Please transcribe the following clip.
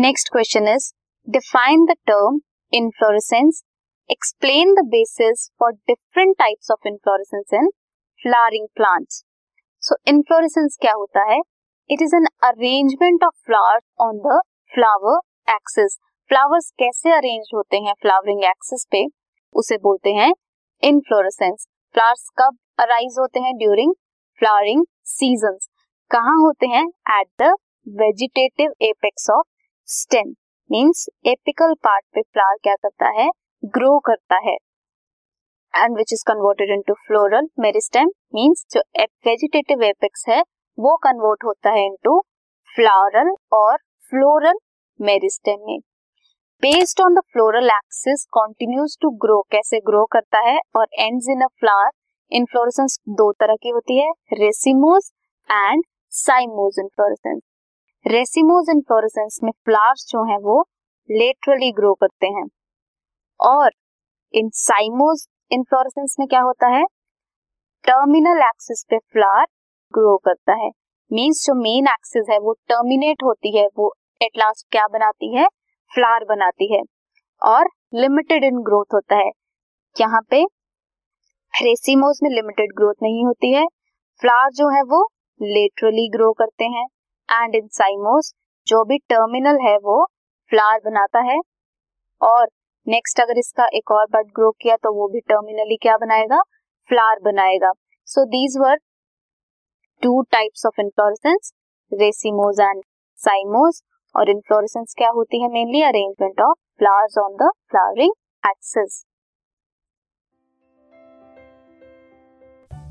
Next question is define the term inflorescence explain the basis for different types of inflorescence in flowering plants so inflorescence क्या होता है? It is an arrangement of flowers on the flower axis flowers कैसे arrange होते हैं flowering axis पे? उसे बोलते हैं इनफ्लोरेसेंस फ्लावर्स कब अराइज होते हैं? ड्यूरिंग फ्लावरिंग सीज़न कहाँ होते हैं? At the vegetative apex of stem means apical part पे फ्लावर क्या करता है? ग्रो करता है and which is converted into floral meristem means जो वेजिटेटिव एपेक्स है, वो कन्वर्ट होता है इनटू फ्लावरल और फ्लोरल मेरिस्टेम में। Based on the floral axis continues to grow कैसे ग्रो करता है? और ends in a flower inflorescence दो तरह की होती है racemose and cymose inflorescence racemose inflorescence में फ्लावर्स जो हैं वो लेटरली ग्रो करते हैं। और इन साइमोज इनफ्लोरेसेंस में क्या होता है? टर्मिनल एक्सिस पे फ्लावर ग्रो करता है। मीन्स जो मेन एक्सिस है, वो टर्मिनेट होती है, वो एट लास्ट क्या बनाती है? फ्लावर बनाती है। और लिमिटेड इन ग्रोथ होता है। यहाँ पे रेसिमोस में लिमिटेड ग्रोथ नहीं होती है। फ्लावर जो है वो लेटरली ग्रो करते हैं। एंड इन साइमोस जो भी टर्मिनल है वो फ्लावर बनाता है। और नेक्स्ट अगर इसका एक और बर्ड ग्रो किया तो वो भी टर्मिनली क्या बनाएगा? फ्लावर बनाएगा। So these were two types of inflorescence racemose and cymose और इन्फ्लोरेसेंस क्या होती है mainly arrangement of flowers on the flowering axis